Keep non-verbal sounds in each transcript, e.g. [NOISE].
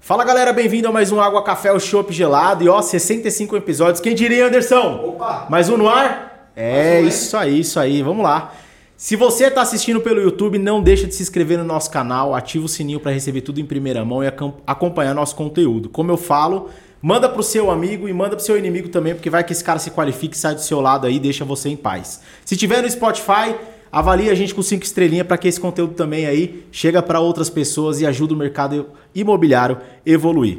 Fala galera, bem-vindo a mais um Água Café, o Chopp Gelado. E ó, 65 episódios. Quem diria, Anderson? Opa! Mais um no ar? É, um, né? isso aí, isso aí. Vamos lá. Se você está assistindo pelo YouTube, não deixa de se inscrever no nosso canal, ativa o sininho para receber tudo em primeira mão e acom- acompanhar nosso conteúdo. Como eu falo, manda pro seu amigo e manda pro seu inimigo também, porque vai que esse cara se qualifique, sai do seu lado aí e deixa você em paz. Se tiver no Spotify, avalie a gente com cinco estrelinhas para que esse conteúdo também aí chega para outras pessoas e ajude o mercado imobiliário evoluir.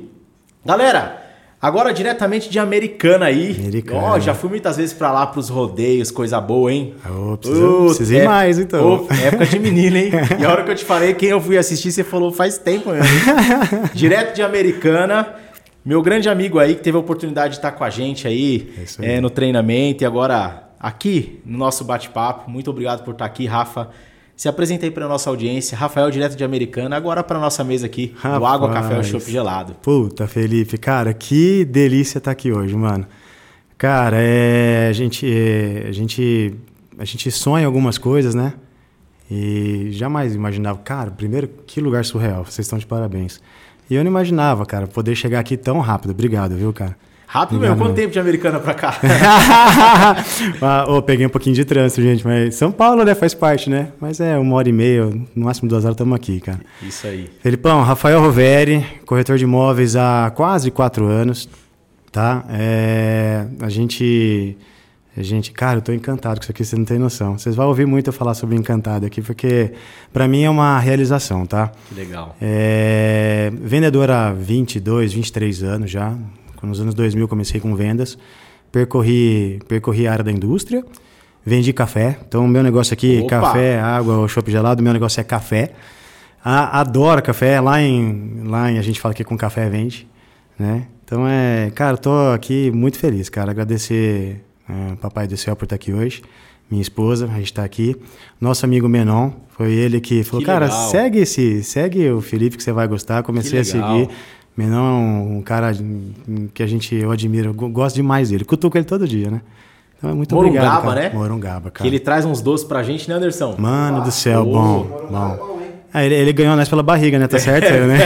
Galera, agora diretamente de Americana aí. Americana. Ó, já fui muitas vezes para lá pros rodeios, coisa boa, hein? Ô, precisa- precisa ir mais, então. Ô, época de menino, hein? [LAUGHS] E a hora que eu te falei, quem eu fui assistir, você falou faz tempo mesmo. [LAUGHS] hein? Direto de Americana. Meu grande amigo aí, que teve a oportunidade de estar com a gente aí, É aí. é, no treinamento e agora aqui no nosso bate-papo. Muito obrigado por estar aqui, Rafa. Se apresenta aí para nossa audiência. Rafael, direto de Americana, agora para nossa mesa aqui, do Água, Café e Rapaz. Chopp Gelado. Puta, Felipe, cara, que delícia estar aqui hoje, mano. Cara, é, a gente, é, a gente, a gente sonha algumas coisas, né? E jamais imaginava, cara, primeiro, que lugar surreal. Vocês estão de parabéns. E eu não imaginava, cara, poder chegar aqui tão rápido. Obrigado, viu, cara? Rápido Obrigado, mesmo, quanto tempo de Americana para cá? [LAUGHS] ah, ô, peguei um pouquinho de trânsito, gente, mas São Paulo, né, faz parte, né? Mas é uma hora e meia, no máximo duas horas estamos aqui, cara. Isso aí. Felipão, Rafael Roveri, corretor de imóveis há quase quatro anos, tá? É, a gente, gente, cara, eu tô encantado com isso aqui, você não tem noção. Vocês vão ouvir muito eu falar sobre encantado aqui, porque para mim é uma realização, tá? Legal. É, vendedor há 22, 23 anos já. Nos anos 2000 comecei com vendas. Percorri, percorri a área da indústria. Vendi café. Então, meu negócio aqui, Opa! café, água, chopp gelado, meu negócio é café. A, adoro café. Lá em, lá em, a gente fala que com café vende, né? Então, é, cara, tô aqui muito feliz, cara. Agradecer é, Papai do Céu por estar aqui hoje. Minha esposa, a gente está aqui. Nosso amigo Menon, foi ele que falou, Que cara, segue esse, segue o Felipe que você vai gostar. Comecei a Que seguir. Menon é um, um cara que a gente, eu admiro, eu go- gosto demais dele. Cutuco ele todo dia, né? Então é muito Morungaba, obrigado, cara. né? Morungaba, Que cara. ele traz uns doces pra gente, né, Anderson? Mano do céu, bom, bom. Ah, ele, ele ganhou nós pela barriga, né? Tá certo, né?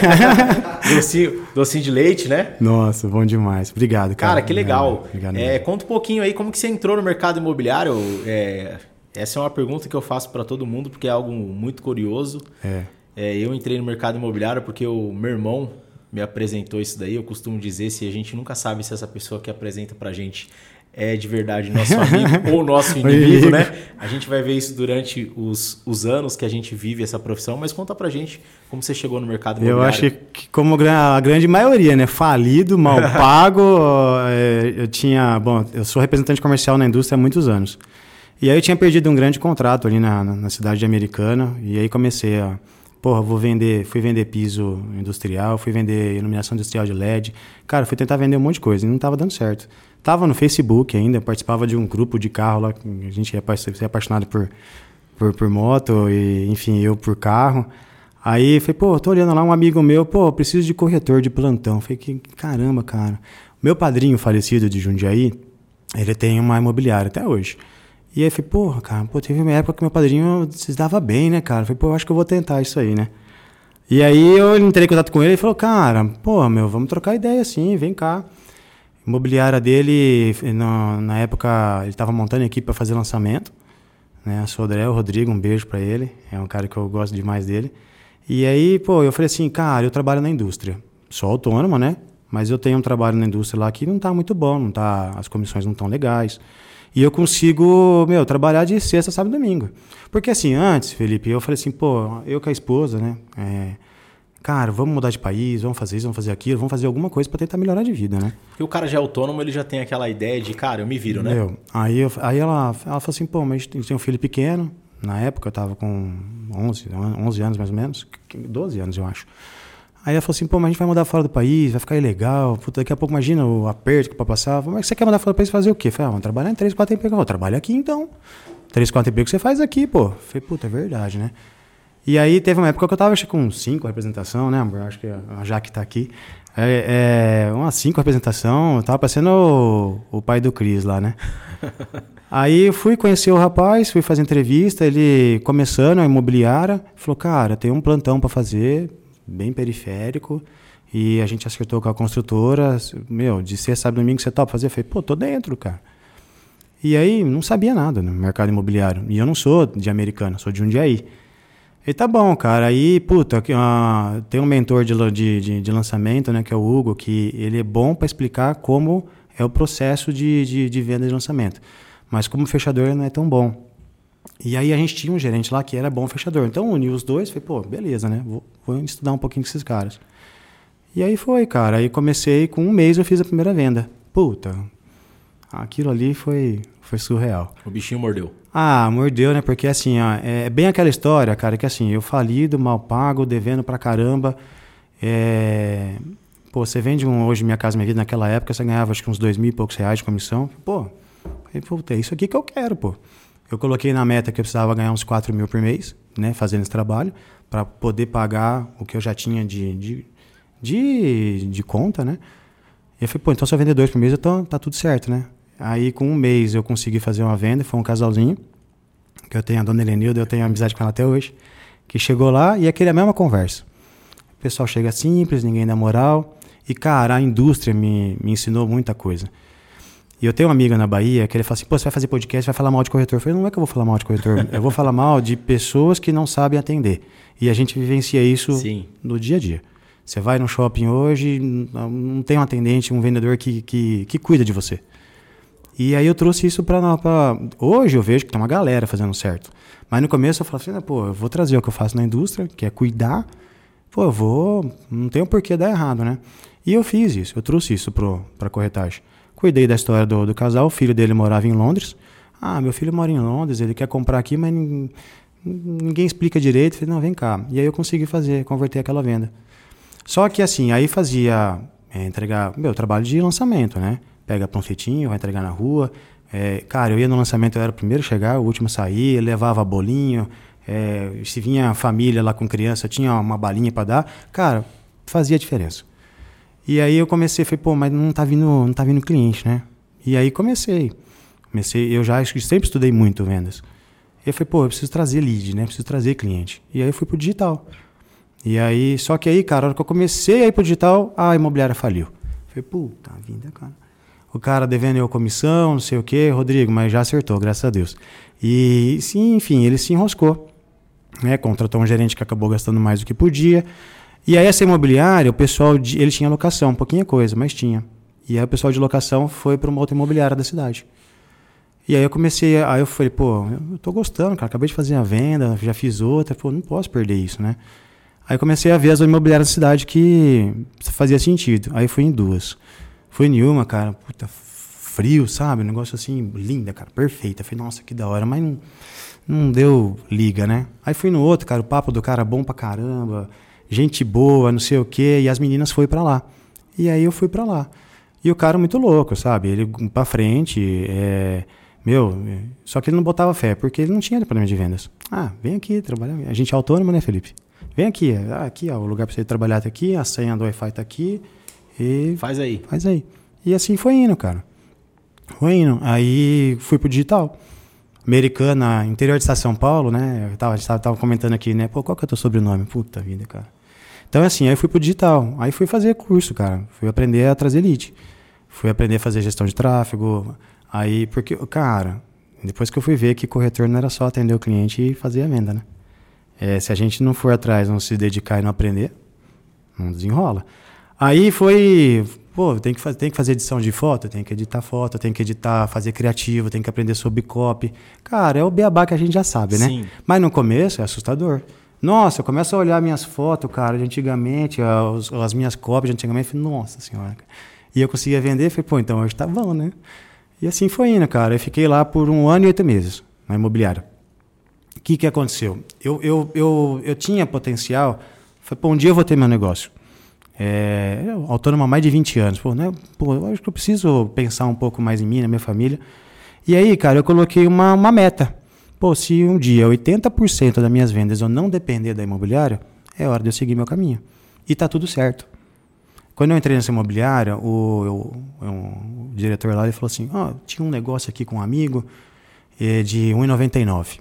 [LAUGHS] Docinho, docinho de leite, né? Nossa, bom demais. Obrigado, cara. Cara, que legal. Obrigado. É, conta um pouquinho aí como que você entrou no mercado imobiliário. É, essa é uma pergunta que eu faço para todo mundo porque é algo muito curioso. É. É, eu entrei no mercado imobiliário porque o meu irmão me apresentou isso daí. Eu costumo dizer se a gente nunca sabe se essa pessoa que apresenta pra gente é de verdade nosso amigo [LAUGHS] ou nosso inimigo, né? A gente vai ver isso durante os, os anos que a gente vive essa profissão, mas conta pra gente como você chegou no mercado Eu imobiliário. acho que, como a grande maioria, né? Falido, mal [LAUGHS] pago. é, eu tinha. Bom, eu sou representante comercial na indústria há muitos anos. E aí eu tinha perdido um grande contrato ali na, na, cidade de Americana. E aí comecei a. Porra, vou vender. Fui vender piso industrial, fui vender iluminação industrial de LED. Cara, fui tentar vender um monte de coisa e não tava dando certo. Tava no Facebook ainda, participava de um grupo de carro lá. A gente é é apaixonado por, por, por moto, e, enfim, eu por carro. Aí falei, pô, tô olhando lá um amigo meu, pô, preciso de corretor de plantão. Falei, que caramba, cara. Meu padrinho falecido de Jundiaí, ele tem uma imobiliária até hoje. E aí falei, porra, cara, pô, teve uma época que meu padrinho se dava bem, né, cara? Falei, pô, acho que eu vou tentar isso aí, né? E aí eu entrei em contato com ele e falou, cara, pô, meu, vamos trocar ideia assim, vem cá. Imobiliária dele, na, na época, ele estava montando equipe para fazer lançamento. Né? Sodré, o Rodrigo, um beijo para ele. É um cara que eu gosto demais dele. E aí, pô, eu falei assim, cara, eu trabalho na indústria. Sou autônomo, né? Mas eu tenho um trabalho na indústria lá que não tá muito bom, não tá, as comissões não estão legais. E eu consigo, meu, trabalhar de sexta, sábado e domingo. Porque assim, antes, Felipe, eu falei assim, pô, eu com a esposa, né? É, cara, vamos mudar de país, vamos fazer isso, vamos fazer aquilo, vamos fazer alguma coisa para tentar melhorar de vida, né? Porque o cara já é autônomo, ele já tem aquela ideia de, cara, eu me viro, né? Meu, aí, eu- aí ela, ela falou assim, pô, mas a gente tem um filho pequeno. Na época eu tava com 11, 11 anos mais ou menos, 12 anos eu acho. Aí ela falou assim, pô, mas a gente vai mudar fora do país, vai ficar ilegal. Puta, daqui a pouco imagina o aperto que. Eu falei, Mas você quer mudar fora do país fazer o quê? Eu Falei, ah, vamos trabalhar em 3, 4 empregos. Eu falei, trabalha aqui então. 3, 4 empregos você faz aqui, pô. Eu Falei, puta, é verdade, né? E aí teve uma época que eu tava acho, com 5 representação, né, amor? Acho que a Jaque tá aqui. É, é, umas 5 representação, eu tava parecendo o, o pai do Cris lá, né? [LAUGHS] Aí eu fui conhecer o rapaz, fui fazer entrevista, ele começando a imobiliária, falou, cara, tem um plantão para fazer, bem periférico, e a gente acertou com a construtora, meu, de ser sábado domingo você topa fazer? Eu falei, pô, tô dentro, cara. E aí, não sabia nada no mercado imobiliário. E eu não sou de americano, sou de um aí. E tá bom, cara. Aí, puta, uh, tem um mentor de, de, de, lançamento, né, que é o Hugo, que ele é bom para explicar como é o processo de, de, de venda de lançamento. Mas como fechador ele não é tão bom. E aí a gente tinha um gerente lá que era bom fechador. Então uniu os dois, falei, pô, beleza, né? Vou, vou estudar um pouquinho com esses caras. E aí foi, cara. Aí comecei, com um mês eu fiz a primeira venda. Puta, aquilo ali foi, foi surreal. O bichinho mordeu. Ah, mordeu, né? Porque assim, ó, é bem aquela história, cara, que assim, eu falido, mal pago, devendo pra caramba. É... Pô, você vende um, hoje Minha Casa Minha Vida, naquela época você ganhava acho que uns dois mil e poucos reais de comissão. Pô, é isso aqui que eu quero, pô. Eu coloquei na meta que eu precisava ganhar uns 4 mil por mês, né, fazendo esse trabalho, para poder pagar o que eu já tinha de, de, de, de conta, né? E eu falei, pô, então se eu vender dois por mês, eu tô, tá tudo certo, né? Aí, com um mês, eu consegui fazer uma venda. Foi um casalzinho, que eu tenho a dona Helenilda, eu tenho amizade com ela até hoje, que chegou lá e aquele é a mesma conversa. O pessoal chega simples, ninguém dá moral. E, cara, a indústria me, me ensinou muita coisa. E eu tenho um amigo na Bahia que ele fala assim: pô, você vai fazer podcast, vai falar mal de corretor. Eu falei: não é que eu vou falar mal de corretor, eu vou falar mal de pessoas que não sabem atender. E a gente vivencia isso Sim. no dia a dia. Você vai no shopping hoje, não tem um atendente, um vendedor que, que, que cuida de você. E aí eu trouxe isso para hoje eu vejo que tem uma galera fazendo certo. Mas no começo eu falava assim, pô, eu vou trazer o que eu faço na indústria, que é cuidar. Pô, eu vou, não tem um porquê dar errado, né? E eu fiz isso, eu trouxe isso para corretagem. Cuidei da história do, do casal, o filho dele morava em Londres. Ah, meu filho mora em Londres, ele quer comprar aqui, mas ninguém, explica direito. Eu falei, não, vem cá. E aí eu consegui fazer, converter aquela venda. Só que assim, aí fazia é, entregar meu trabalho de lançamento, né? Pega panfletinho, vai entregar na rua. É, cara, eu ia no lançamento, eu era o primeiro a chegar, o último a sair, levava bolinho. É, se vinha família lá com criança, tinha uma balinha para dar. Cara, fazia diferença. E aí eu comecei, falei, pô, mas não tá vindo, não tá vindo cliente, né? E aí comecei. Comecei, eu já sempre estudei muito vendas. E eu falei, pô, eu preciso trazer lead, né? Preciso trazer cliente. E aí eu fui pro digital. E aí, só que aí, cara, a hora que eu comecei a ir pro digital, a imobiliária faliu. Falei, puta vida, cara. O cara devendo eu comissão, não sei o quê, Rodrigo, mas já acertou, graças a Deus. E, sim, enfim, ele se enroscou. Né? Contratou um gerente que acabou gastando mais do que podia. E aí, essa imobiliária, o pessoal, de, ele tinha locação, pouquinha coisa, mas tinha. E aí, o pessoal de locação foi para uma outra imobiliária da cidade. E aí eu comecei, aí eu falei, pô, eu tô gostando, cara, acabei de fazer a venda, já fiz outra, pô, não posso perder isso, né? Aí comecei a ver as imobiliárias da cidade que fazia sentido. Aí fui em duas. Fui em uma, cara, puta, frio, sabe? Um negócio assim, linda, cara, perfeita. Falei, nossa, que da hora, mas não, não deu liga, né? Aí fui no outro, cara, o papo do cara bom pra caramba, gente boa, não sei o quê, e as meninas foi para lá. E aí eu fui para lá. E o cara muito louco, sabe? Ele pra frente, é, meu, só que ele não botava fé, porque ele não tinha problema de vendas. Ah, vem aqui trabalhar. A gente é autônomo, né, Felipe? Vem aqui, ah, aqui, ó, o lugar para você trabalhar tá aqui, a senha do Wi-Fi tá aqui. E faz aí. Faz aí. E assim foi indo, cara. Foi indo. Aí fui pro digital. Americana, interior de São Paulo, né? Eu tava, a gente tava, tava, comentando aqui, né? Pô, qual que é o teu sobrenome? Puta vida, cara. Então, assim, aí fui pro digital. Aí fui fazer curso, cara. Fui aprender a trazer lead. Fui aprender a fazer gestão de tráfego. Aí, porque, cara, depois que eu fui ver que corretor não era só atender o cliente e fazer a venda, né? É, se a gente não for atrás, não se dedicar e não aprender, não desenrola. Aí foi, pô, tem que, fazer, tem que fazer edição de foto, tem que editar foto, tem que editar, fazer criativo, tem que aprender sobre copy. Cara, é o beabá que a gente já sabe, né? Sim. Mas no começo é assustador. Nossa, eu começo a olhar minhas fotos, cara, de antigamente, as, as minhas cópias de antigamente, falei, nossa senhora. E eu conseguia vender, falei, pô, então hoje tá bom, né? E assim foi indo, cara. Eu fiquei lá por um ano e oito meses, na imobiliária. O que, que aconteceu? Eu, eu, eu, eu tinha potencial, falei, pô, um dia eu vou ter meu negócio. É, há mais de 20 anos. Pô, né? Pô, eu acho que eu preciso pensar um pouco mais em mim, na minha família. E aí, cara, eu coloquei uma, uma meta. Pô, se um dia 80% das minhas vendas eu não depender da imobiliária, é hora de eu seguir meu caminho. E tá tudo certo. Quando eu entrei nessa imobiliária, o, o, o diretor lá ele falou assim: oh, tinha um negócio aqui com um amigo é, de 1,99.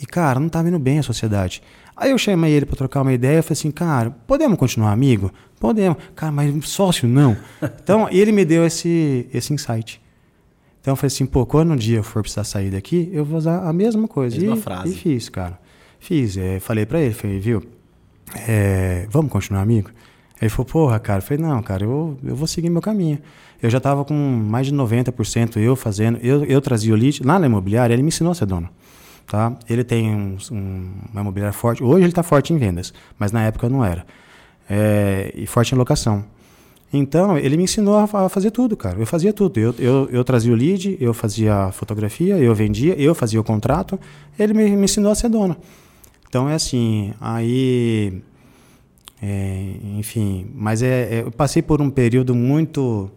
E, cara, não tava indo bem a sociedade. Aí eu chamei ele para trocar uma ideia, eu falei assim, cara, podemos continuar amigo? Podemos. Cara, mas sócio não. [LAUGHS] Então, ele me deu esse, esse insight. Então eu falei assim, pô, quando um dia eu for precisar sair daqui, eu vou usar a mesma coisa. Mesma e, frase. E fiz, cara. Fiz. É, falei para ele, falei, viu, é, vamos continuar amigo? Ele falou, porra, cara. Eu falei, não, cara, eu, eu vou seguir meu caminho. Eu já tava com mais de 90% eu fazendo, eu, eu trazia o lead. Lá na imobiliária, ele me ensinou a ser dono. Tá? Ele tem um, um, uma imobiliária forte. Hoje ele está forte em vendas, mas na época não era. É, e forte em locação. Então, ele me ensinou a, a, fazer tudo, cara. Eu fazia tudo. Eu, eu, eu trazia o lead, eu fazia a fotografia, eu vendia, eu fazia o contrato. Ele me, me ensinou a ser dono. Então, é assim. Aí. É, enfim, mas é, é, eu passei por um período muito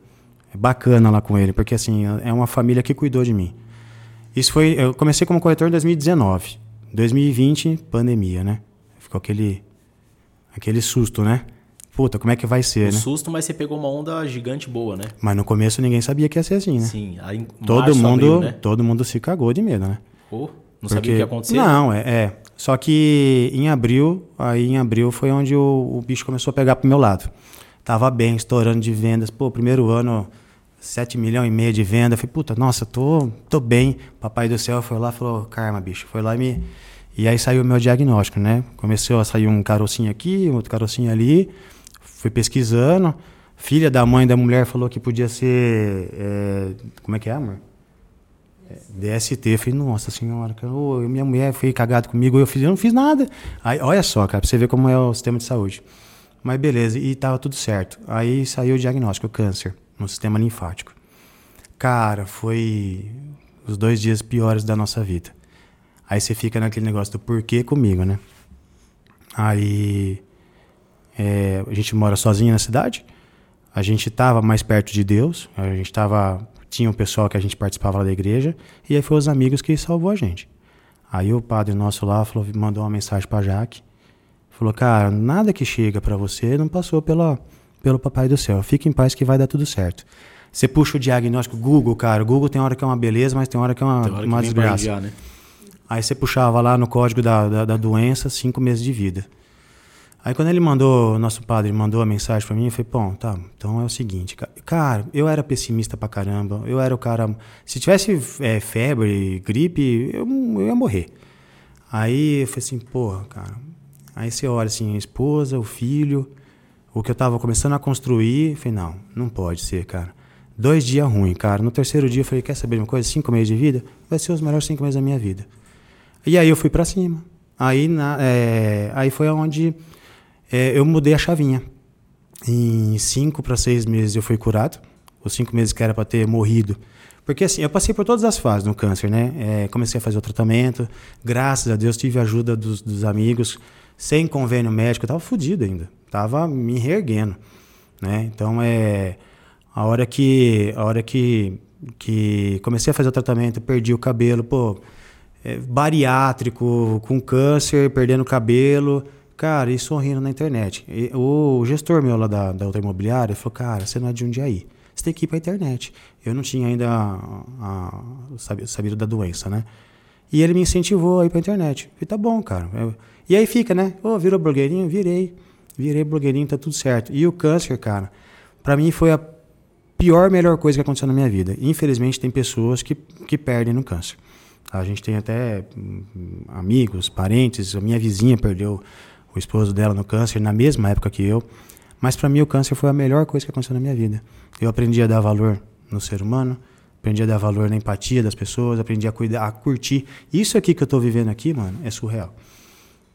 bacana lá com ele, porque assim, é uma família que cuidou de mim. Isso foi. Eu comecei como corretor em 2019. 2020, pandemia, né? Ficou aquele. aquele susto, né? Puta, como é que vai ser, um né? susto, mas você pegou uma onda gigante boa, né? Mas no começo ninguém sabia que ia ser assim, né? Sim. Aí, todo março, mundo, abril, né? todo mundo se cagou de medo, né? Pô, não Porque- sabia o que ia acontecer? Não, é, é. Só que em abril, aí em abril foi onde o, o bicho começou a pegar pro meu lado. Tava bem, estourando de vendas. Pô, primeiro ano, 7 milhões e meio de venda. Falei, puta, nossa, tô, tô bem. Papai do céu foi lá falou, karma, bicho. Foi lá e me. E aí saiu o meu diagnóstico, né? Começou a sair um carocinho aqui, outro carocinho ali. Fui pesquisando. Filha da mãe da mulher falou que podia ser. é, como é que é, amor? DST, eu falei, nossa senhora, cara, minha mulher foi cagada comigo, eu, fiz, eu não fiz nada. Aí, olha só, cara, pra você ver como é o sistema de saúde. Mas beleza, e tava tudo certo. Aí saiu o diagnóstico, câncer no sistema linfático. Cara, foi os dois dias piores da nossa vida. Aí você fica naquele negócio do porquê comigo, né? Aí é, a gente mora sozinho na cidade. A gente estava mais perto de Deus. A gente estava tinha um pessoal que a gente participava lá da igreja e aí foi os amigos que salvou a gente. Aí o padre nosso lá falou, mandou uma mensagem para Jaque. Falou: "Cara, nada que chega para você não passou pela pelo papai do céu. Fique em paz que vai dar tudo certo." Você puxa o diagnóstico Google, cara. O Google tem hora que é uma beleza, mas tem hora que é uma, que uma desgraça. enviar, né? Aí você puxava lá no código da, da, da doença, cinco meses de vida. Aí quando ele mandou, nosso padre mandou a mensagem pra mim, eu falei, pô, tá, então é o seguinte, ca- cara, eu era pessimista pra caramba, eu era o cara, se tivesse é, febre, gripe, eu, eu ia morrer. Aí eu falei assim, porra, cara, aí você olha assim, a esposa, o filho, o que eu tava começando a construir, falei, não, não pode ser, cara. Dois dias ruins, cara. No terceiro dia eu falei, quer saber de uma coisa? Cinco meses de vida? Vai ser os melhores cinco meses da minha vida. E aí eu fui pra cima. Aí, na- é, aí foi onde é, eu mudei a chavinha. Em cinco para seis meses eu fui curado. Os cinco meses que era para ter morrido. Porque assim, eu passei por todas as fases no câncer, né? É, comecei a fazer o tratamento. Graças a Deus tive a ajuda dos, dos amigos. Sem convênio médico, eu tava fudido ainda. Tava me reerguendo, né? Então é a hora que a hora que que comecei a fazer o tratamento, perdi o cabelo, pô, é, bariátrico, com câncer, perdendo cabelo, cara, e sorrindo na internet. E o gestor meu lá da, da outra imobiliária falou, cara, você não é de Jundiaí, você tem que ir pra internet. Eu não tinha ainda a, a, sabi- sabido da doença, né? E ele me incentivou a ir pra internet. Eu falei, tá bom, cara. Eu- e aí fica, né? Ô, virou blogueirinho? Virei. Virei blogueirinho, tá tudo certo. E o câncer, cara, pra mim foi a pior, melhor coisa que aconteceu na minha vida. Infelizmente, tem pessoas que, que perdem no câncer. A gente tem até hum, amigos, parentes. A minha vizinha perdeu o esposo dela no câncer na mesma época que eu. Mas para mim, o câncer foi a melhor coisa que aconteceu na minha vida. Eu aprendi a dar valor no ser humano, aprendi a dar valor na empatia das pessoas, aprendi a cuidar, a curtir. Isso aqui que eu tô vivendo aqui, mano, é surreal.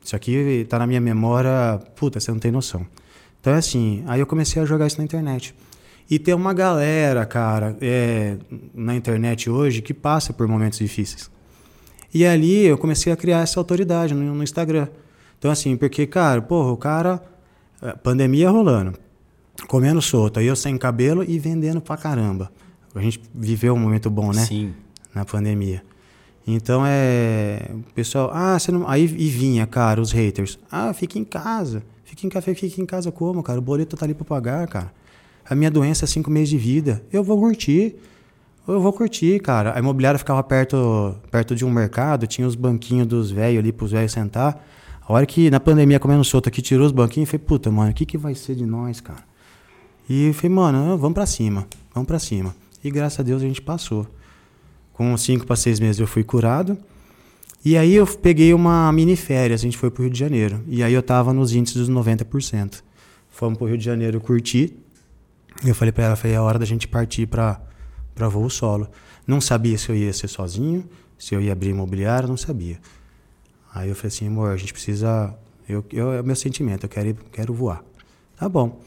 Isso aqui tá na minha memória, puta, você não tem noção. Então é assim, aí eu comecei a jogar isso na internet. E tem uma galera, cara, é, na internet hoje que passa por momentos difíceis. E ali eu comecei a criar essa autoridade no, no Instagram. Então assim, porque, cara, porra, o cara, eh, pandemia rolando, comendo solto, aí eu sem cabelo e vendendo pra caramba. A gente viveu um momento bom, né? Sim. na pandemia. Então é. O pessoal. Ah, você não. Aí e vinha, cara, os haters. Ah, fica em casa. Fica em café, fica em casa como, cara? O boleto tá ali pra pagar, cara. A minha doença é cinco meses de vida. Eu vou curtir. Eu vou curtir, cara. A imobiliária ficava perto, perto de um mercado, tinha os banquinhos dos velhos ali pros velhos sentar. A hora que na pandemia comendo solto aqui, tirou os banquinhos, falei, puta, mano, o que, que vai ser de nós, cara? E falei, mano, vamos pra cima, vamos pra cima. E graças a Deus a gente passou. Com cinco para seis meses eu fui curado. E aí eu peguei uma mini férias, a gente foi pro Rio de Janeiro. E aí eu tava nos índices dos 90%. Fomos pro Rio de Janeiro curtir. E eu falei pra ela, falei, é hora da gente partir pra, pra voo solo. Não sabia se eu ia ser sozinho, se eu ia abrir imobiliário, não sabia. Aí eu falei assim, amor, a gente precisa. Eu, eu, é o meu sentimento, eu quero, quero voar. Tá bom.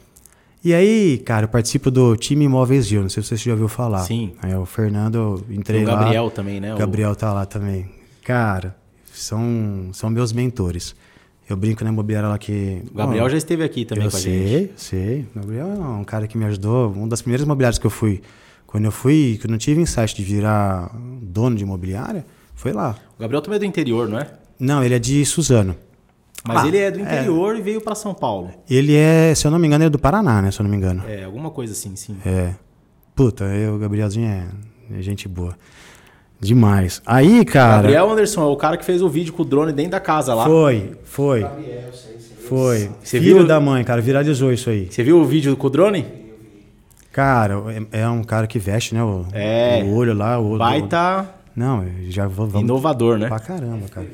E aí, cara, eu participo do time Imóveis Gil, não sei se você já ouviu falar. Sim. Aí o Fernando, eu entrei o lá. Gabriel também, né? O Gabriel tá lá também. Cara, são, são meus mentores. Eu brinco na imobiliária lá que. O Gabriel Ó, já esteve aqui também eu com a sei, gente. sei. O Gabriel é um cara que me ajudou. Uma das primeiras imobiliárias que eu fui, quando eu fui, que eu não tive insight de virar dono de imobiliária, foi lá. O Gabriel também é do interior, não é? Não, ele é de Suzano. Mas Ah, ele é do interior e veio pra São Paulo. Ele é, se eu não me engano, ele é do Paraná, né? Se eu não me engano. É, alguma coisa assim, sim. É. Puta, eu, o Gabrielzinho é, é gente boa. Demais. Aí, cara. Gabriel Anderson é o cara que fez o vídeo com o drone dentro da casa lá. Foi, foi. Foi. Você Filho viu? da mãe, cara, viralizou isso aí. Você viu o vídeo com o drone? Cara, é, é um cara que veste, né? O, É. o olho lá, o olho. Baita Não, já vou, vamos inovador, né? pra caramba, cara.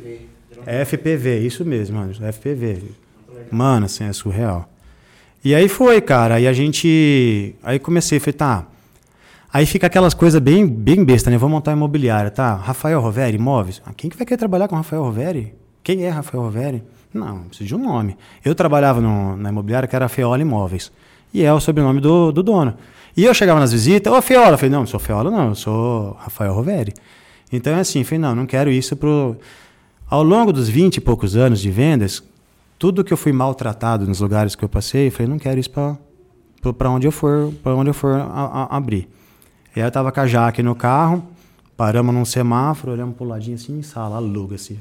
É FPV, isso mesmo, mano. FPV. Mano, assim, é surreal. E aí foi, cara. Aí a gente. Aí comecei, falei, tá. Aí fica aquelas coisas bem, bem besta, né? Vou montar imobiliária, tá? Rafael Roveri, imóveis. Ah, quem que vai querer trabalhar com Rafael Roveri? Quem é Rafael Roveri? Não, precisa de um nome. Eu trabalhava no- na imobiliária que era Feola Imóveis. E é o sobrenome do, do dono. E eu chegava nas visitas, ô Feola, eu falei, não, não sou Feola, não, eu sou Rafael Roveri. Então é assim, falei, não, não quero isso pro. Ao longo dos 20 e poucos anos de vendas, tudo que eu fui maltratado nos lugares que eu passei, eu falei, não quero isso para onde eu for, para onde eu for a- a- abrir. E aí eu tava com a Jaque no carro, paramos num semáforo, olhamos pro ladinho assim, sala, aluga assim.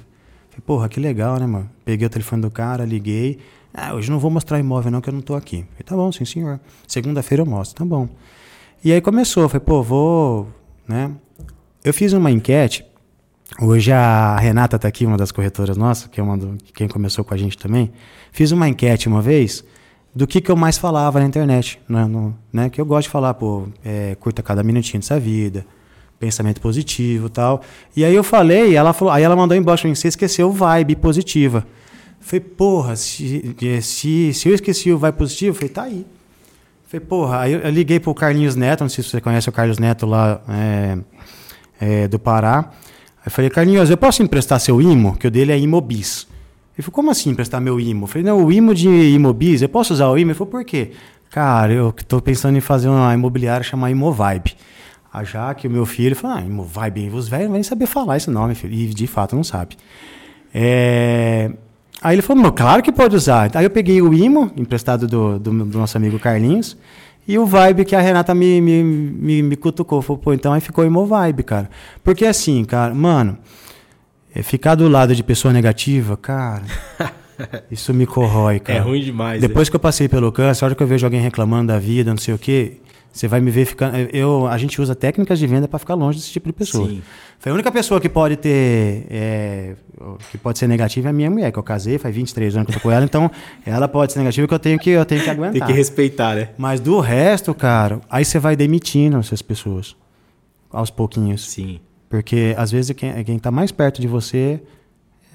Falei, porra, que legal, né, mano? Peguei o telefone do cara, liguei. Ah, hoje não vou mostrar imóvel não, que eu não tô aqui. Falei, tá bom, sim, senhor. Segunda-feira eu mostro, tá bom. E aí começou, falei, pô, vou, né? Eu fiz uma enquete, Hoje a Renata tá aqui, uma das corretoras nossas, que é uma do, quem começou com a gente também. Fiz uma enquete uma vez do que, que eu mais falava na internet, né? No- né? Que eu gosto de falar, pô, é, curta cada minutinho dessa vida, pensamento positivo tal. E aí eu falei, ela falou, aí ela mandou embaixo pra mim, você esqueceu vibe positiva. Falei, porra, se, se, se eu esqueci o vibe positivo, eu falei, tá aí. Falei, porra, aí eu, eu liguei pro Carlinhos Neto, não sei se você conhece o Carlos Neto lá é, é, do Pará. Aí falei, Carlinhos, eu posso emprestar seu IMO? Que o dele é Imobis. Ele falou, como assim emprestar meu IMO? Eu falei, não, o IMO de Imobis, eu posso usar o IMO? Ele falou, por quê? Cara, eu tô pensando em fazer uma imobiliária chamar Imovibe. A Jaque, o meu filho, falou, ah, Imovibe, os velhos não vão saber falar esse nome, filho. E de fato não sabe. É... Aí ele falou, "Meu, claro que pode usar. Aí eu peguei o IMO, emprestado do, do, do nosso amigo Carlinhos, e o Vibe que a Renata me, me, me, me cutucou. Falou, pô, então aí ficou Imo Vibe, cara. Porque assim, cara, mano, é, ficar do lado de pessoa negativa, cara, [LAUGHS] isso me corrói, cara. É ruim demais. Depois que eu passei pelo câncer, a hora que eu vejo alguém reclamando da vida, não sei o quê, você vai me ver ficando. Eu, a gente usa técnicas de venda para ficar longe desse tipo de pessoa. Sim. Foi a única pessoa que pode ter. é, que pode ser negativa é a minha mulher, que eu casei, faz 23 anos que eu tô com ela, então ela pode ser negativa que eu tenho que, eu tenho que [LAUGHS] Tem aguentar. que respeitar, né? Mas do resto, cara, aí você vai demitindo essas pessoas. Aos pouquinhos. Sim. Porque às vezes quem, quem tá mais perto de você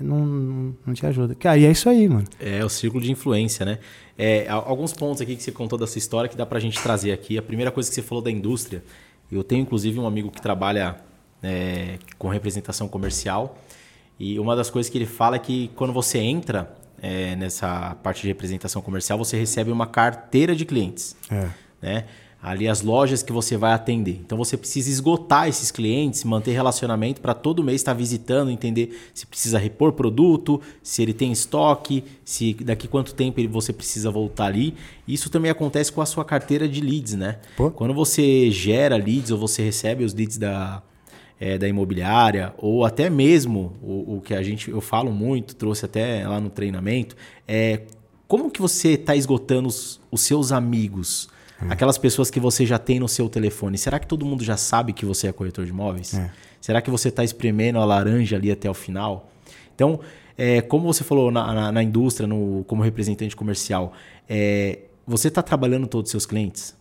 não, não, não te ajuda. Cara, e é isso aí, mano. É o círculo de influência, né? É, alguns pontos aqui que você contou dessa história que dá pra gente trazer aqui. A primeira coisa que você falou da indústria. Eu tenho, inclusive, um amigo que trabalha é, com representação comercial. E uma das coisas que ele fala é que quando você entra é, nessa parte de representação comercial, você recebe uma carteira de clientes. É. né? Ali as lojas que você vai atender. Então você precisa esgotar esses clientes, manter relacionamento para todo mês estar visitando, entender se precisa repor produto, se ele tem estoque, se daqui quanto tempo você precisa voltar ali. Isso também acontece com a sua carteira de leads, né? Pô. Quando você gera leads ou você recebe os leads da, é, da imobiliária, ou até mesmo o, o que a gente eu falo muito, trouxe até lá no treinamento, é como que você está esgotando os, os seus amigos? Aquelas pessoas que você já tem no seu telefone. Será que todo mundo já sabe que você é corretor de imóveis? É. Será que você está espremendo a laranja ali até o final? Então, é, como você falou na, na, na indústria, no, como representante comercial, é, você está trabalhando todos os seus clientes?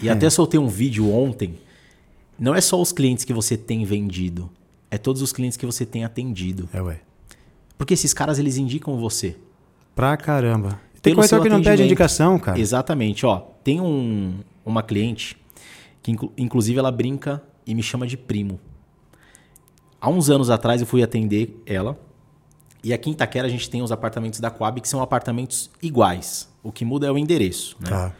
E É. até soltei um vídeo ontem. Não é só os clientes que você tem vendido, é todos os clientes que você tem atendido. É, ué. Porque esses caras eles indicam você. Pra caramba. Tem Pelo corretor que não pede indicação, cara. Exatamente, ó. Tem um, uma cliente que inclu- inclusive ela brinca e me chama de primo. Há uns anos atrás eu fui atender ela. E aqui em Itaquera a gente tem os apartamentos da Coab que são apartamentos iguais. O que muda é o endereço, né? Tá.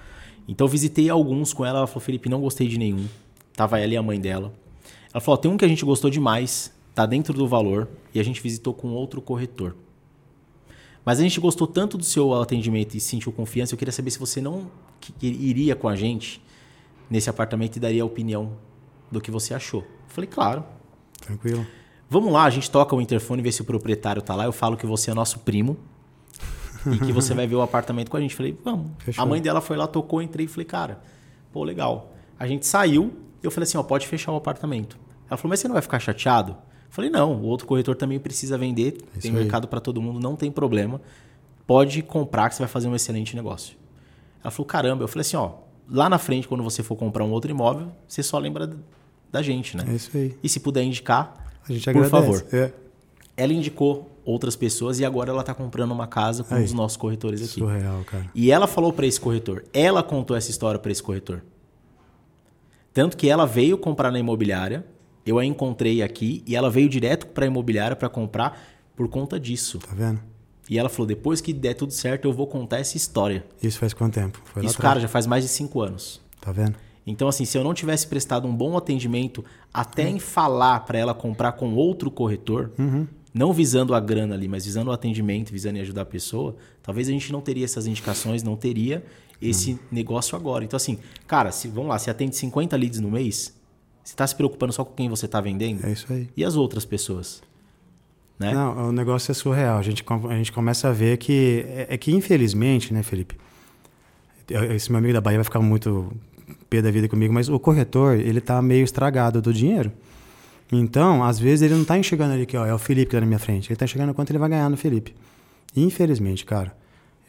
Então eu visitei alguns com ela, ela falou: "Felipe, não gostei de nenhum". Tava ela e a mãe dela. Ela falou: "Tem um que a gente gostou demais, tá dentro do valor e a gente visitou com outro corretor". Mas a gente gostou tanto do seu atendimento e sentiu confiança, eu queria saber se você não iria com a gente nesse apartamento e daria a opinião do que você achou. Eu falei, claro. Tranquilo. Vamos lá, a gente toca o interfone, vê se o proprietário tá lá. Eu falo que você é nosso primo e que você vai ver o apartamento com a gente. Falei, vamos. Fechou. A mãe dela foi lá, tocou, entrei e falei, cara, pô, legal. A gente saiu, eu falei assim, ó, pode fechar o apartamento. Ela falou, mas você não vai ficar chateado? Falei, não, o outro corretor também precisa vender, Isso tem aí. mercado para todo mundo, não tem problema. Pode comprar que você vai fazer um excelente negócio. Ela falou, caramba. Eu falei assim, ó, lá na frente, quando você for comprar um outro imóvel, você só lembra da gente, né? É isso aí. E se puder indicar, A gente Por agradece. favor. É. ela indicou outras pessoas e agora ela está comprando uma casa com Aí. os nossos corretores aqui. Surreal, cara. E ela falou para esse corretor, ela contou essa história para esse corretor. Tanto que ela veio comprar na imobiliária, eu a encontrei aqui e ela veio direto para a imobiliária para comprar por conta disso. Tá vendo? E ela falou: depois que der tudo certo, eu vou contar essa história. Isso faz quanto tempo? Foi Isso, cara, já faz mais de cinco anos. Tá vendo? Então, assim, se eu não tivesse prestado um bom atendimento, até em falar para ela comprar com outro corretor, não visando a grana ali, mas visando o atendimento, visando em ajudar a pessoa, talvez a gente não teria essas indicações, não teria esse negócio agora. Então, assim, cara, se, vamos lá, se atende 50 leads no mês, você está se preocupando só com quem você está vendendo? É isso aí. E as outras pessoas? Né? Não, o negócio é surreal. A gente, a gente começa a ver que. É, é que, infelizmente, né, Felipe? Esse meu amigo da Bahia vai ficar muito pé da vida comigo, mas o corretor, ele tá meio estragado do dinheiro. Então, às vezes, ele não tá enxergando ali que ó, é o Felipe que tá na minha frente. Ele tá enxergando quanto ele vai ganhar no Felipe. Infelizmente, cara.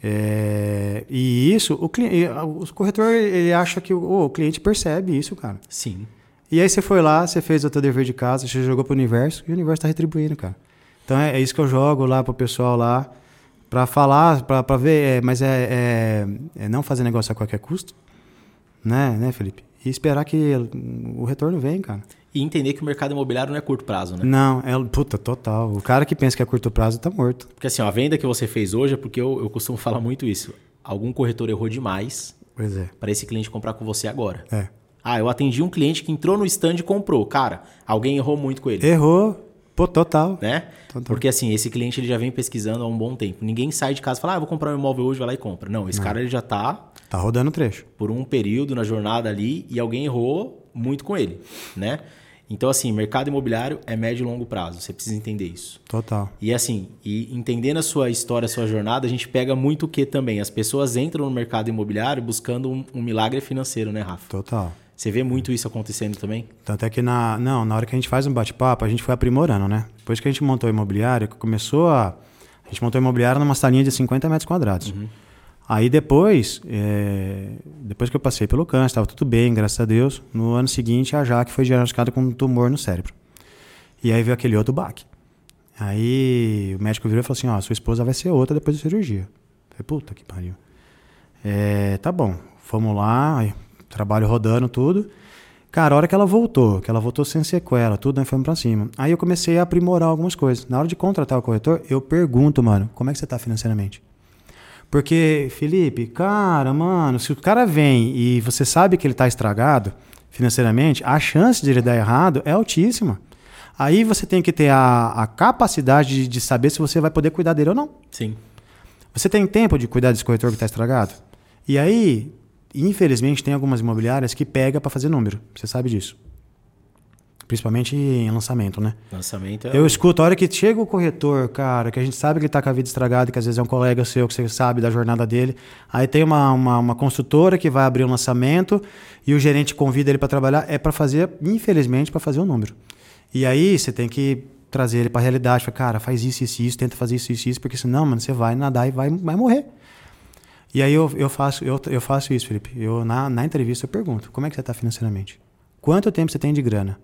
É, e isso, o, cli- o corretor, ele acha que o, o cliente percebe isso, cara. Sim. E aí você foi lá, você fez o teu dever de casa, você jogou pro universo e o universo tá retribuindo, cara. Então é, é isso que eu jogo lá pro pessoal lá, pra falar, pra, pra ver, é, mas é, é, é não fazer negócio a qualquer custo, né, né, Felipe? E esperar que o retorno venha, cara. E entender que o mercado imobiliário não é curto prazo, né? Não, é, puta, total. O cara que pensa que é curto prazo tá morto. Porque assim, ó, a venda que você fez hoje é porque eu, eu costumo falar muito isso. Algum corretor errou demais Pois é. para esse cliente comprar com você agora. É. Ah, eu atendi um cliente que entrou no stand e comprou. Cara, alguém errou muito com ele, Errou, pô, total. né? Total. Porque assim, esse cliente ele já vem pesquisando há um bom tempo. Ninguém sai de casa e fala, ah, vou comprar um imóvel hoje, vai lá e compra. Não, esse cara ele já tá Tá rodando o trecho. por um período na jornada ali e alguém errou muito com ele, né? Então assim, mercado imobiliário é médio e longo prazo. Você precisa entender isso. Total. E assim, e entendendo a sua história, a sua jornada, a gente pega muito o que também? As pessoas entram no mercado imobiliário buscando um, um milagre financeiro, né, Rafa? Total. Você vê muito isso acontecendo também? Tanto é que na, não, na hora que a gente faz um bate-papo, a gente foi aprimorando, né? Depois que a gente montou a imobiliária, começou a. A gente montou a imobiliária numa salinha de 50 metros quadrados. Aí depois, é, depois que eu passei pelo câncer, estava tudo bem, graças a Deus. No ano seguinte, a Jaque foi diagnosticada com um tumor no cérebro. E aí veio aquele outro baque. Aí o médico virou e falou assim: Ó, sua esposa vai ser outra depois da cirurgia. Eu falei, puta que pariu. É, tá bom, fomos lá, aí, trabalho rodando, tudo. Cara, a hora que ela voltou, que ela voltou sem sequela, tudo, nós fomos pra cima. Aí eu comecei a aprimorar algumas coisas. Na hora de contratar o corretor, eu pergunto, mano, como é que você tá financeiramente? Porque, Felipe, cara, mano, se o cara vem e você sabe que ele tá estragado financeiramente, a chance de ele dar errado é altíssima. Aí você tem que ter a, a capacidade de, de saber se você vai poder cuidar dele ou não. Sim. Você tem tempo de cuidar desse corretor que está estragado? E aí, infelizmente, tem algumas imobiliárias que pega para fazer número. Você sabe disso. principalmente em lançamento, né? Lançamento é Eu escuto, a hora que chega o corretor, cara, que a gente sabe que ele tá com a vida estragada, que às vezes é um colega seu, que você sabe da jornada dele. Aí tem uma, uma, uma construtora que vai abrir um lançamento e o gerente convida ele para trabalhar, é para fazer, infelizmente, para fazer o número. E aí você tem que trazer ele para a realidade, fala, cara, faz isso, isso, isso, tenta fazer isso, isso, isso, porque senão, mano, você vai nadar e vai, vai morrer. E aí eu, eu, faço, eu, eu faço isso, Felipe. Eu, na, na entrevista eu pergunto, como é que você está financeiramente? Quanto tempo você tem de grana?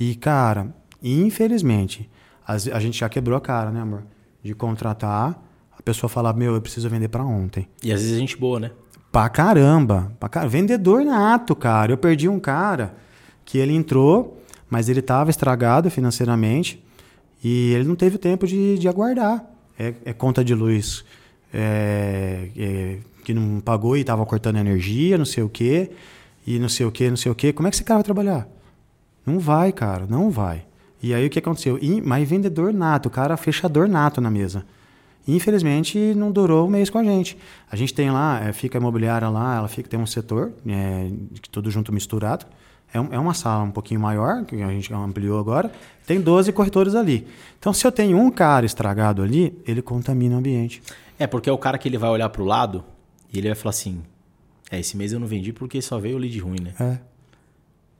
E, cara, infelizmente, as- a gente já quebrou a cara, né, amor? De contratar, a pessoa falar, meu, eu preciso vender para ontem. E às vezes é gente boa, né? Pra caramba. Pra car... Vendedor nato, cara. Eu perdi um cara que ele entrou, mas ele tava estragado financeiramente e ele não teve tempo de, de aguardar. É, é conta de luz é, é, que não pagou e tava cortando energia, não sei o quê, e não sei o quê, não sei o quê. Como é que esse cara vai trabalhar? Não vai, cara, não vai. E aí o que aconteceu? E- Mas vendedor nato, o cara fechador nato na mesa. Infelizmente não durou um mês com a gente. A gente tem lá, é, fica a imobiliária lá, ela fica, tem um setor, é, tudo junto misturado. É, um- é uma sala um pouquinho maior, que a gente ampliou agora. Tem 12 corretores ali. Então, se eu tenho um cara estragado ali, ele contamina o ambiente. É, porque é o cara que ele vai olhar pro lado e ele vai falar assim: É, esse mês eu não vendi porque só veio o lead ruim, né? É.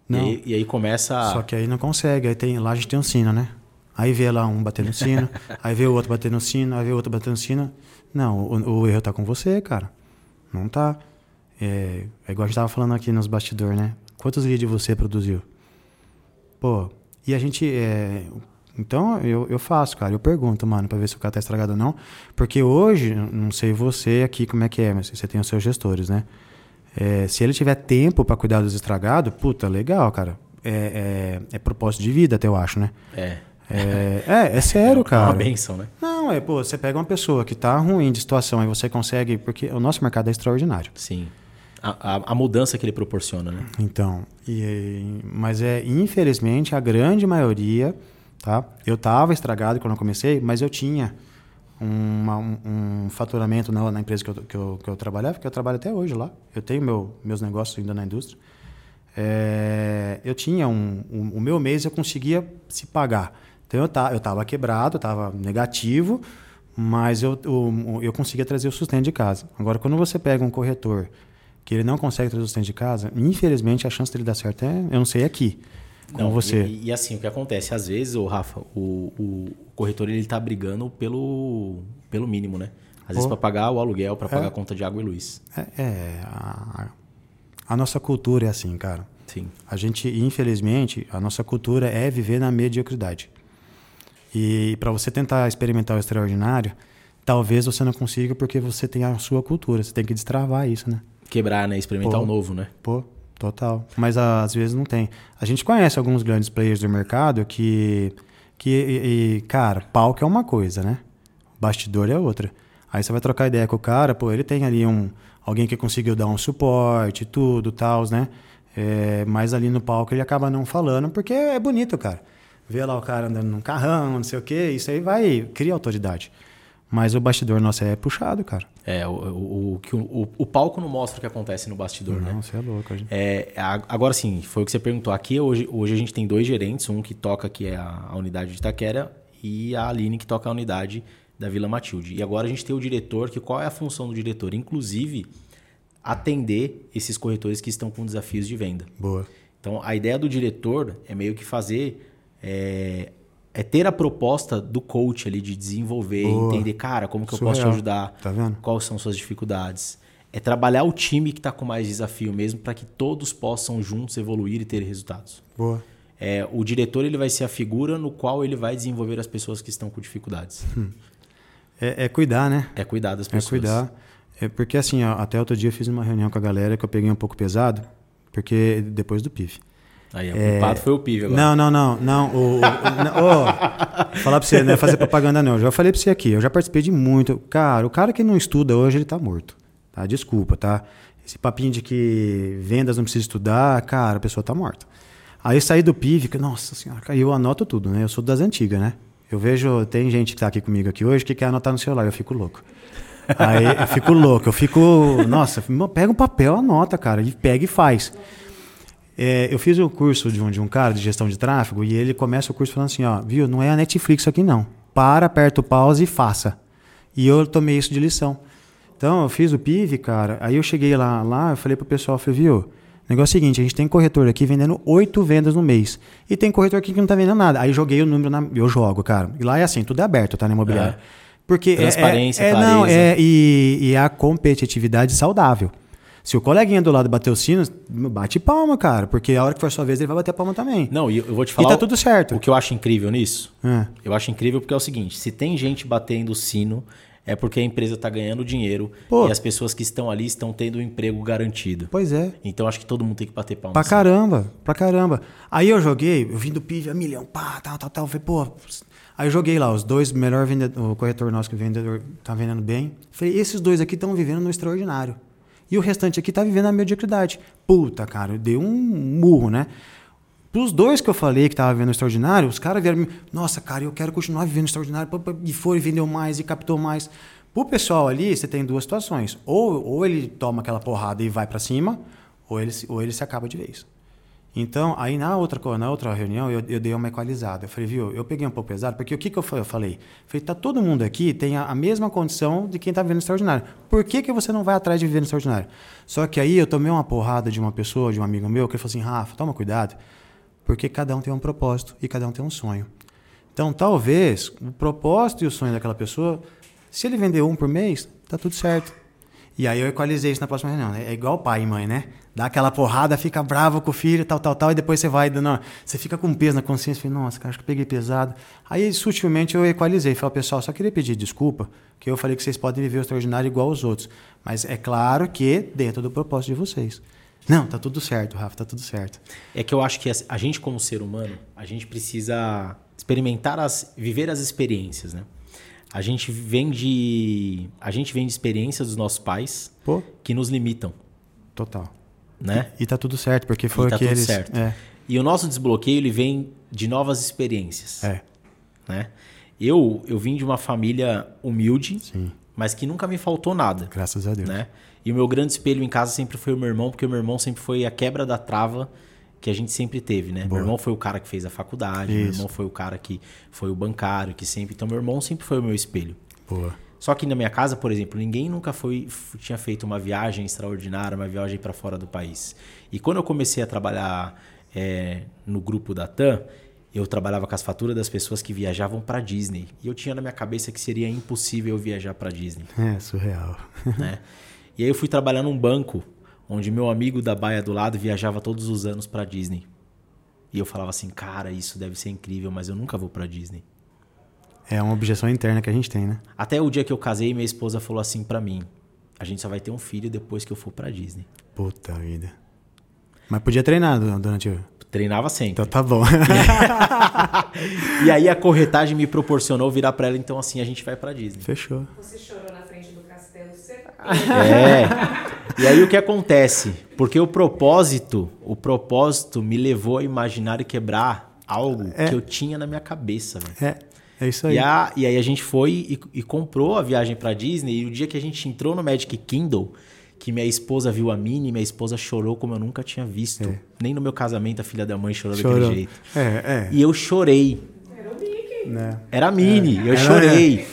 E Não. aí, e aí começa. Só que aí não consegue. Aí tem, lá a gente tem um sino, né? Aí vê lá um batendo no sino, [LAUGHS] aí vê o outro batendo no sino, aí vê o outro batendo no sino. Não, o, o erro tá com você, cara. Não tá. É, é igual a gente tava falando aqui nos bastidores, né? Quantos leads você produziu? Pô, e a gente. é, então eu, eu faço, cara. Eu pergunto, mano, pra ver se o cara tá estragado ou não. Porque hoje, não sei você aqui como é que é, mas você tem os seus gestores, né? É, se ele tiver tempo pra cuidar dos estragados, puta, legal, cara. É, é, é propósito de vida, até eu acho, né? É. É, é, é sério, [LAUGHS] É cara. uma benção, né? Não, é, pô, você pega uma pessoa que tá ruim de situação e você consegue. Porque o nosso mercado é extraordinário. Sim. A, a, mudança que ele proporciona, né? Então, e, mas é, infelizmente, a grande maioria, tá? Eu tava estragado quando eu comecei, mas eu tinha uma- um, um faturamento na, na empresa que eu, que, eu, que eu trabalhava, que eu trabalho até hoje lá. Eu tenho meu, meus negócios ainda na indústria. É, eu tinha um, um- O meu mês eu conseguia se pagar. Então eu, ta, eu tava quebrado, eu tava negativo, mas eu, eu, eu conseguia trazer o sustento de casa. Agora, quando você pega um corretor que ele não consegue trazer o sustento de casa, infelizmente a chance dele dar certo é, eu não sei, aqui. Com Não, você. E, e assim, o que acontece? Às vezes, o Rafa, o, o corretor ele tá brigando pelo, pelo mínimo, né? Às vezes para pagar o aluguel, para pagar É. a conta de água e luz. É, é, a, a nossa cultura é assim, cara. Sim. A gente, infelizmente, a nossa cultura é viver na mediocridade. E para você tentar experimentar o extraordinário, talvez você não consiga porque você tem a sua cultura. Você tem que destravar isso, né? Quebrar, né? Experimentar o novo, né? Pô, total. Mas ah, às vezes não tem. A gente conhece alguns grandes players do mercado que, que e, e, cara, palco é uma coisa, né? Bastidor é outra. Aí você vai trocar ideia com o cara, pô, ele tem ali um alguém que conseguiu dar um suporte, tudo, tal, né? É, mas ali no palco ele acaba não falando porque é bonito, cara. Vê lá o cara andando num carrão, não sei o quê, isso aí vai cria autoridade. Mas o bastidor nosso é puxado, cara. É, o, o, o, o, o, palco não mostra o que acontece no bastidor, né? Não, você é louco, a gente. É, agora sim, foi o que você perguntou. Aqui hoje, hoje a gente tem dois gerentes, um que toca que é a, a unidade de Itaquera e a Aline que toca a unidade da Vila Matilde. E agora a gente tem o diretor, que qual é a função do diretor? Inclusive, atender esses corretores que estão com desafios de venda. Boa. Então, a ideia do diretor é meio que fazer. É, é ter a proposta do coach ali de desenvolver, Boa. entender, cara, como que eu posso te Surreal. ajudar, Tá vendo? quais são suas dificuldades. É trabalhar o time que está com mais desafio mesmo para que todos possam juntos evoluir e ter resultados. Boa. É, o diretor ele vai ser a figura no qual ele vai desenvolver as pessoas que estão com dificuldades. É, é cuidar, né? É cuidar das É pessoas. cuidar. É porque assim, até outro dia eu fiz uma reunião com a galera que eu peguei um pouco pesado, porque depois do PIF. Aí, o culpado foi o PIV agora. Não, não, não, não. O, o, o- ô, falar pra você, não é fazer propaganda não. Eu já falei pra você aqui, eu já participei de muito. Cara, o cara que não estuda hoje, ele tá morto. Tá? Desculpa, tá? Esse papinho de que vendas não precisa estudar, cara, a pessoa tá morta. Aí saí do PIV, que, nossa senhora, eu anoto tudo, né? Eu sou das antigas, né? Eu vejo, tem gente que tá aqui comigo aqui hoje que quer anotar no celular, eu fico louco. Aí eu fico louco, eu fico. Nossa, pega um papel, anota, cara, e pega e faz. É, eu fiz o curso de um, de um cara de gestão de tráfego e ele começa o curso falando assim, ó, viu, não é a Netflix aqui não. Para, aperta o pause e faça. E eu tomei isso de lição. Então, eu fiz o PIV, cara, aí eu cheguei lá, lá eu falei pro pessoal, falei, viu, o negócio é o seguinte, a gente tem corretor aqui vendendo oito vendas no mês. E tem corretor aqui que não tá vendendo nada. Aí joguei o número na... Eu jogo, cara. E lá é assim, tudo é aberto, tá, na imobiliária. É. Porque é- Transparência, é, é, clareza. não, é, e, e a competitividade saudável. Se o coleguinha do lado bater o sino, bate palma, cara. Porque a hora que for a sua vez, ele vai bater palma também. Não, e eu vou te e falar. tá o- tudo certo. O que eu acho incrível nisso? É. Eu acho incrível porque é o seguinte: se tem gente batendo o sino, é porque a empresa tá ganhando dinheiro Pô. e as pessoas que estão ali estão tendo um emprego garantido. Pois é. Então acho que todo mundo tem que bater palma. Pra assim. caramba, pra caramba. Aí eu joguei, eu vim do PIV a milhão, pá, tal, tal, tal. Falei, pô. Aí eu joguei lá, os dois melhor vendedor, o corretor nosso que vendedor tá vendendo bem. Falei, esses dois aqui estão vivendo no extraordinário. E o restante aqui tá vivendo na mediocridade. Puta, cara, eu dei um murro, né? Pros dois que eu falei que tava vivendo extraordinário, os caras vieram. Nossa, cara, eu quero continuar vivendo extraordinário. E foi, vendeu mais e captou mais. Pro pessoal ali, você tem duas situações. Ou, ou ele toma aquela porrada e vai pra cima, ou ele, ou ele se acaba de vez. Então, aí na outra, na outra reunião, eu, eu dei uma equalizada. Eu falei, viu, eu peguei um pouco pesado, porque o que, que eu fa- eu falei? Falei, tá todo mundo aqui tem a, a mesma condição de quem está vivendo extraordinário. Por que, que você não vai atrás de viver extraordinário? Só que aí eu tomei uma porrada de uma pessoa, de um amigo meu, que falou assim, Rafa, toma cuidado, porque cada um tem um propósito e cada um tem um sonho. Então, talvez o propósito e o sonho daquela pessoa, se ele vender um por mês, tá tudo certo. E aí eu equalizei isso na próxima reunião. É igual pai e mãe, né? Dá aquela porrada, fica bravo com o filho, tal, tal, tal, e depois você vai dando. Você fica com peso na consciência, fala, nossa, cara, acho que peguei pesado. Aí, sutilmente, eu equalizei. Falei, pessoal, só queria pedir desculpa, que eu falei que vocês podem viver o extraordinário igual os outros. Mas é claro que dentro do propósito de vocês. Não, tá tudo certo, Rafa, tá tudo certo. É que eu acho que a gente, como ser humano, a gente precisa experimentar as. viver as experiências, né? A gente vem de. A gente vem de experiências dos nossos pais Pô, que nos limitam, total. né? E tá tudo certo, porque foi e tá que tudo eles. certo. É, E o nosso desbloqueio ele vem de novas experiências, é, né? Eu eu vim de uma família humilde, sim. mas que nunca me faltou nada, Graças a Deus. né? E o meu grande espelho em casa sempre foi o meu irmão, porque o meu irmão sempre foi a quebra da trava que a gente sempre teve, né? Meu irmão foi o cara que fez a faculdade, meu Isso. irmão foi o cara que foi o bancário, que sempre, então meu irmão sempre foi o meu espelho. Boa. Só que na minha casa, por exemplo, ninguém nunca foi tinha feito uma viagem extraordinária, uma viagem para fora do país. E quando eu comecei a trabalhar é, no grupo da TAM, eu trabalhava com as faturas das pessoas que viajavam para Disney. E eu tinha na minha cabeça que seria impossível eu viajar para Disney, É, surreal. né? E aí eu fui trabalhar num banco onde meu amigo da baia do lado viajava todos os anos para Disney. E eu falava assim, cara, isso deve ser incrível, mas eu nunca vou para Disney. É uma objeção interna que a gente tem, né? Até o dia que eu casei, minha esposa falou assim pra mim: a gente só vai ter um filho depois que eu for pra Disney. Puta vida. Mas podia treinar du- durante o. Treinava sempre. Então tá bom. [LAUGHS] E aí a corretagem me proporcionou virar pra ela, então assim, a gente vai pra Disney. Fechou. Você chorou na frente do castelo, certeza. É. [LAUGHS] E aí o que acontece? Porque o propósito, o propósito me levou a imaginar e quebrar algo É. que eu tinha na minha cabeça, velho. É, é isso aí. E, a- e aí a gente foi e, e comprou a viagem pra Disney. E o dia que a gente entrou no Magic Kingdom, que minha esposa viu a Minnie, minha esposa chorou como eu nunca tinha visto. É. Nem no meu casamento a filha da mãe chorou Chorou. daquele jeito. É, é. E eu chorei. Era o Mickey. Né? Era a Minnie, eu Era- chorei.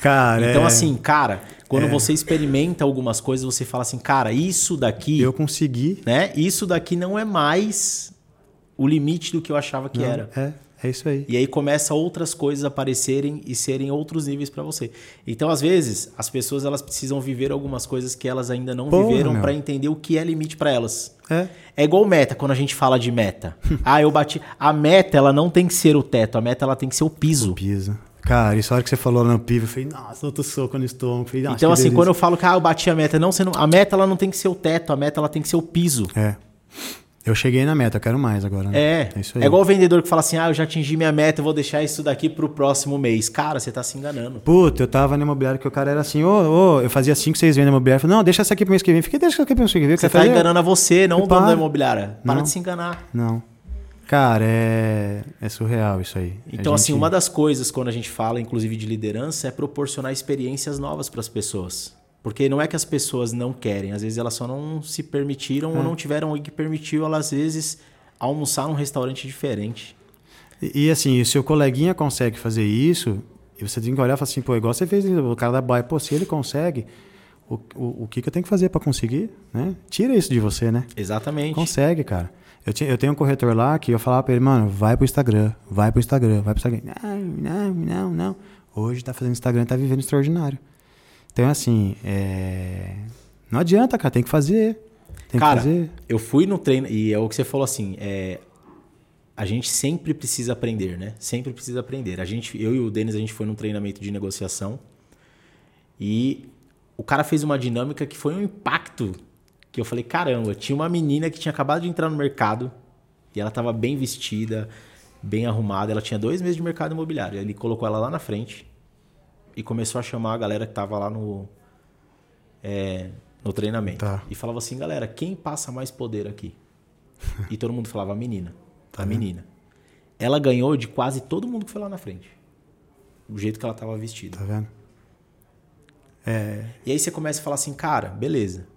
Cara, Então, é, assim, cara, quando você experimenta algumas coisas, você fala assim, cara, isso daqui, eu consegui. né? Isso daqui não é mais o limite do que eu achava que Não, era. É, é isso aí. E aí começa outras coisas a aparecerem e serem outros níveis pra você. Então, às vezes, as pessoas elas precisam viver algumas coisas que elas ainda não Porra, viveram pra entender o que é limite pra elas. É. É igual meta, quando a gente fala de meta. [LAUGHS] ah, eu bati. A meta, ela não tem que ser o teto, a meta ela tem que ser o piso. Pisa. Cara, isso a hora que você falou no PIB, eu falei, nossa, outro soco no estômago. Falei, Então, assim, quando eu falo que ah, eu bati a meta, não, você não, a meta ela não tem que ser o teto, a meta ela tem que ser o piso. É. Eu cheguei na meta, eu quero mais agora. Né? É, É isso aí. é igual o vendedor que fala assim: ah, eu já atingi minha meta, eu vou deixar isso daqui pro próximo mês. Cara, você tá se enganando. Puta, eu tava no imobiliário que o cara era assim, ô, ô, eu fazia 5, 6 vendas. Eu falei, não, deixa essa aqui pro mês que vem. Fiquei, deixa essa aqui pro mês que vem. Você tá fazer? enganando a você, não o dono da imobiliária. Para Não. de se enganar. Não. Cara, é, é surreal isso aí. Então, assim, gente- uma das coisas quando a gente fala, inclusive, de liderança, é proporcionar experiências novas para as pessoas. Porque não é que as pessoas não querem, às vezes elas só não se permitiram É. ou não tiveram alguém que permitiu elas, às vezes, almoçar num restaurante diferente. E, e, assim, o coleguinha consegue fazer isso, e você tem que olhar e falar assim, pô, igual você fez o cara da baia, pô, se ele consegue, o, o, o que, que eu tenho que fazer para conseguir, né? Tira isso de você, né? Exatamente. Consegue, cara. Eu, tinha, eu tenho um corretor lá que eu falava pra ele, mano, vai pro Instagram, vai pro Instagram, vai pro Instagram. Não, não, não, não. Hoje tá fazendo Instagram, tá vivendo extraordinário. Então, assim, é... não adianta, cara, tem que fazer. Tem Cara, que fazer. eu fui no treino, e é o que você falou assim, é, a gente sempre precisa aprender, né? Sempre precisa aprender. A gente, eu e o Denis, a gente foi num treinamento de negociação e o cara fez uma dinâmica que foi um impacto que eu falei, caramba, tinha uma menina que tinha acabado de entrar no mercado e ela estava bem vestida, bem arrumada, ela tinha dois meses de mercado imobiliário. Ele colocou ela lá na frente e começou a chamar a galera que tava lá no, é, no treinamento. Tá. E falava assim, galera, quem passa mais poder aqui? [LAUGHS] e todo mundo falava, a menina. Tá a menina. Ela ganhou de quase todo mundo que foi lá na frente. O jeito que ela tava vestida. Tá vendo? É, E aí você começa a falar assim, cara, beleza.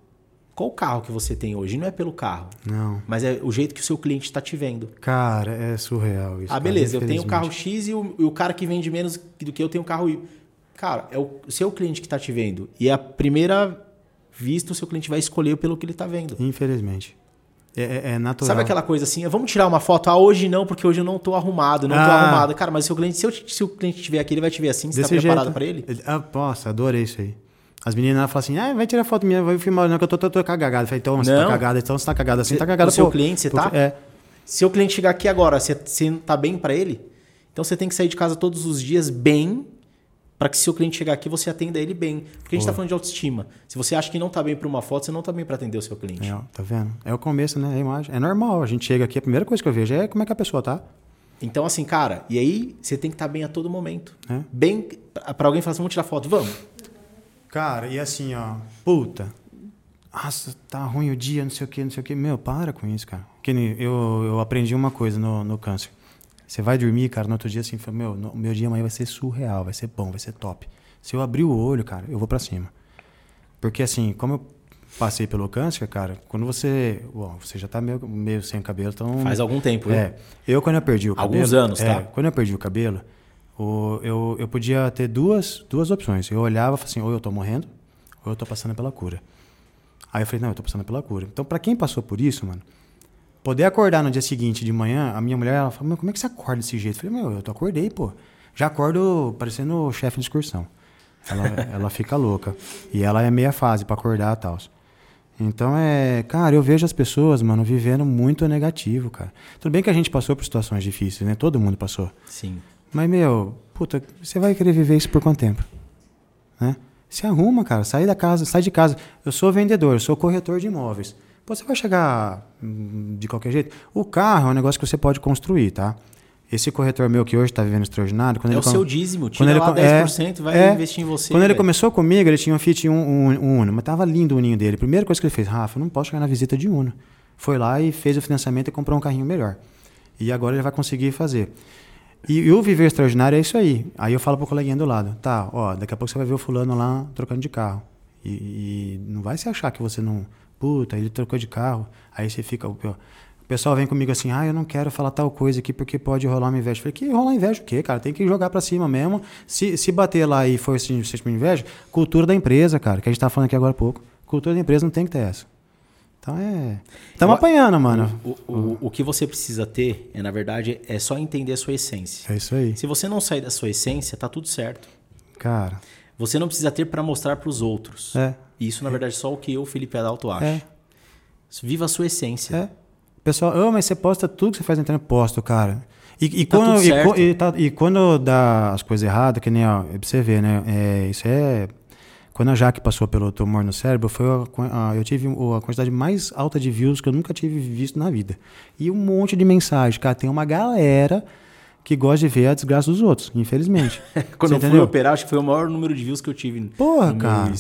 Qual o carro que você tem hoje? Não é pelo carro, não. mas é o jeito que o seu cliente está te vendo. Cara, é surreal isso. Ah, cara, beleza, eu tenho o carro X e o, e o cara que vende menos do que eu tem o carro Y. Cara, é o seu cliente que está te vendo. E a primeira vista, o seu cliente vai escolher pelo que ele está vendo. Infelizmente. É, é- é natural. Sabe aquela coisa assim, vamos tirar uma foto? Ah, hoje não, porque hoje eu não tô arrumado, não tô Ah. arrumado. Cara, mas se o cliente, se, eu- se o cliente estiver aqui, ele vai te ver assim, você tá Desse preparado para ele? Ah, nossa, adorei isso aí. As meninas falam assim, ah, vai tirar foto minha, vai filmar, não, que eu tô, tô, tô cagada. Eu falei, então, você Não. tá cagada, então você tá cagada assim, Você- tá cagada. o seu pô. cliente, você tá? É. Se o cliente chegar aqui agora, você, você tá bem para ele, então você tem que sair de casa todos os dias bem, para que se o cliente chegar aqui, você atenda ele bem. Porque a gente tá falando de autoestima. Se você acha que não tá bem para uma foto, você não tá bem para atender o seu cliente. É, tá vendo? É o começo, né? É a imagem. É normal. A gente chega aqui, a primeira coisa que eu vejo é como é que a pessoa tá. Então, assim, cara, e aí você tem que estar bem a todo momento. É. Bem, para alguém falar assim, vamos tirar foto, vamos. Cara, e assim, ó, puta. Nossa, tá ruim o dia, não sei o que, não sei o que. Meu, para com isso, cara. Que eu, eu aprendi uma coisa no, no câncer. Você vai dormir, cara, no outro dia assim, fala, meu, no- meu dia amanhã vai ser surreal, vai ser bom, vai ser top. Se eu abrir o olho, cara, eu vou pra cima. Porque assim, como eu passei pelo câncer, cara, quando você. Bom, você já tá meio, meio sem cabelo, então. Faz algum tempo, né? É. Eu, quando eu perdi o cabelo. Alguns anos, é, tá? Quando eu perdi o cabelo, eu, eu podia ter duas, duas opções. Eu olhava e assim: ou eu tô morrendo, ou eu tô passando pela cura. Aí eu falei: não, eu tô passando pela cura. Então, pra quem passou por isso, mano, poder acordar no dia seguinte de manhã, a minha mulher, ela fala: como é que você acorda desse jeito? Eu falei: meu, eu tô acordei, pô. Já acordo parecendo o chefe de excursão. Ela, [LAUGHS] ela fica louca. E ela é meia fase pra acordar e tal. Então é, cara, eu vejo as pessoas, mano, vivendo muito negativo, cara. Tudo bem que a gente passou por situações difíceis, né? Todo mundo passou. Sim. Mas, meu, puta, você vai querer viver isso por quanto tempo? Né? Se arruma, cara, sai da casa, sai de casa. Eu sou vendedor, eu sou corretor de imóveis. Pô, você vai chegar hum, de qualquer jeito? O carro é um negócio que você pode construir, tá? Esse corretor meu que hoje está vivendo extraordinário... Quando É ele o com- seu dízimo, quando tira ele lá com- 10% e vai é. investir em você. Quando ele começou comigo, ele tinha um Fiat um, um, um Uno, mas tava lindo o ninho dele. Primeira coisa que ele fez, Rafa, eu não posso chegar na visita de Uno. Foi lá e fez o financiamento e comprou um carrinho melhor. E agora ele vai conseguir fazer. E, e o viver extraordinário é isso aí. Aí eu falo pro coleguinha do lado, tá, ó, daqui a pouco você vai ver o fulano lá trocando de carro. E, e não vai se achar que você não. Puta, ele trocou de carro. Aí você fica. O pessoal vem comigo assim, ah, eu não quero falar tal coisa aqui porque pode rolar uma inveja. Eu falei, que rolar inveja o quê, cara? Tem que jogar pra cima mesmo. Se, se bater lá e for assim, sentir uma inveja, cultura da empresa, cara, que a gente tá falando aqui agora há pouco. Cultura da empresa não tem que ter essa. Então é. Estamos apanhando, mano. O, o, o que você precisa ter, é, na verdade, é só entender a sua essência. É isso aí. Se você não sair da sua essência, tá tudo certo. Cara, Você não precisa ter para mostrar para os outros. é. E Isso, na verdade, é só o que eu, Felipe Adalto, acho. É. Viva a sua essência. É. Pessoal, oh, mas você posta tudo que você faz na internet, posto, cara. E, e Tá quando, tudo e, e tá- e quando dá as coisas erradas, que nem ó, é pra você ver, né? É, isso é. Quando a Jaque passou pelo tumor no cérebro, foi a, a- eu tive a quantidade mais alta de views que eu nunca tive visto na vida. E um monte de mensagem, cara. Tem uma galera que gosta de ver a desgraça dos outros, infelizmente. [LAUGHS] Quando Você eu fui entendeu? operar, acho que foi o maior número de views que eu tive Porra, no cara.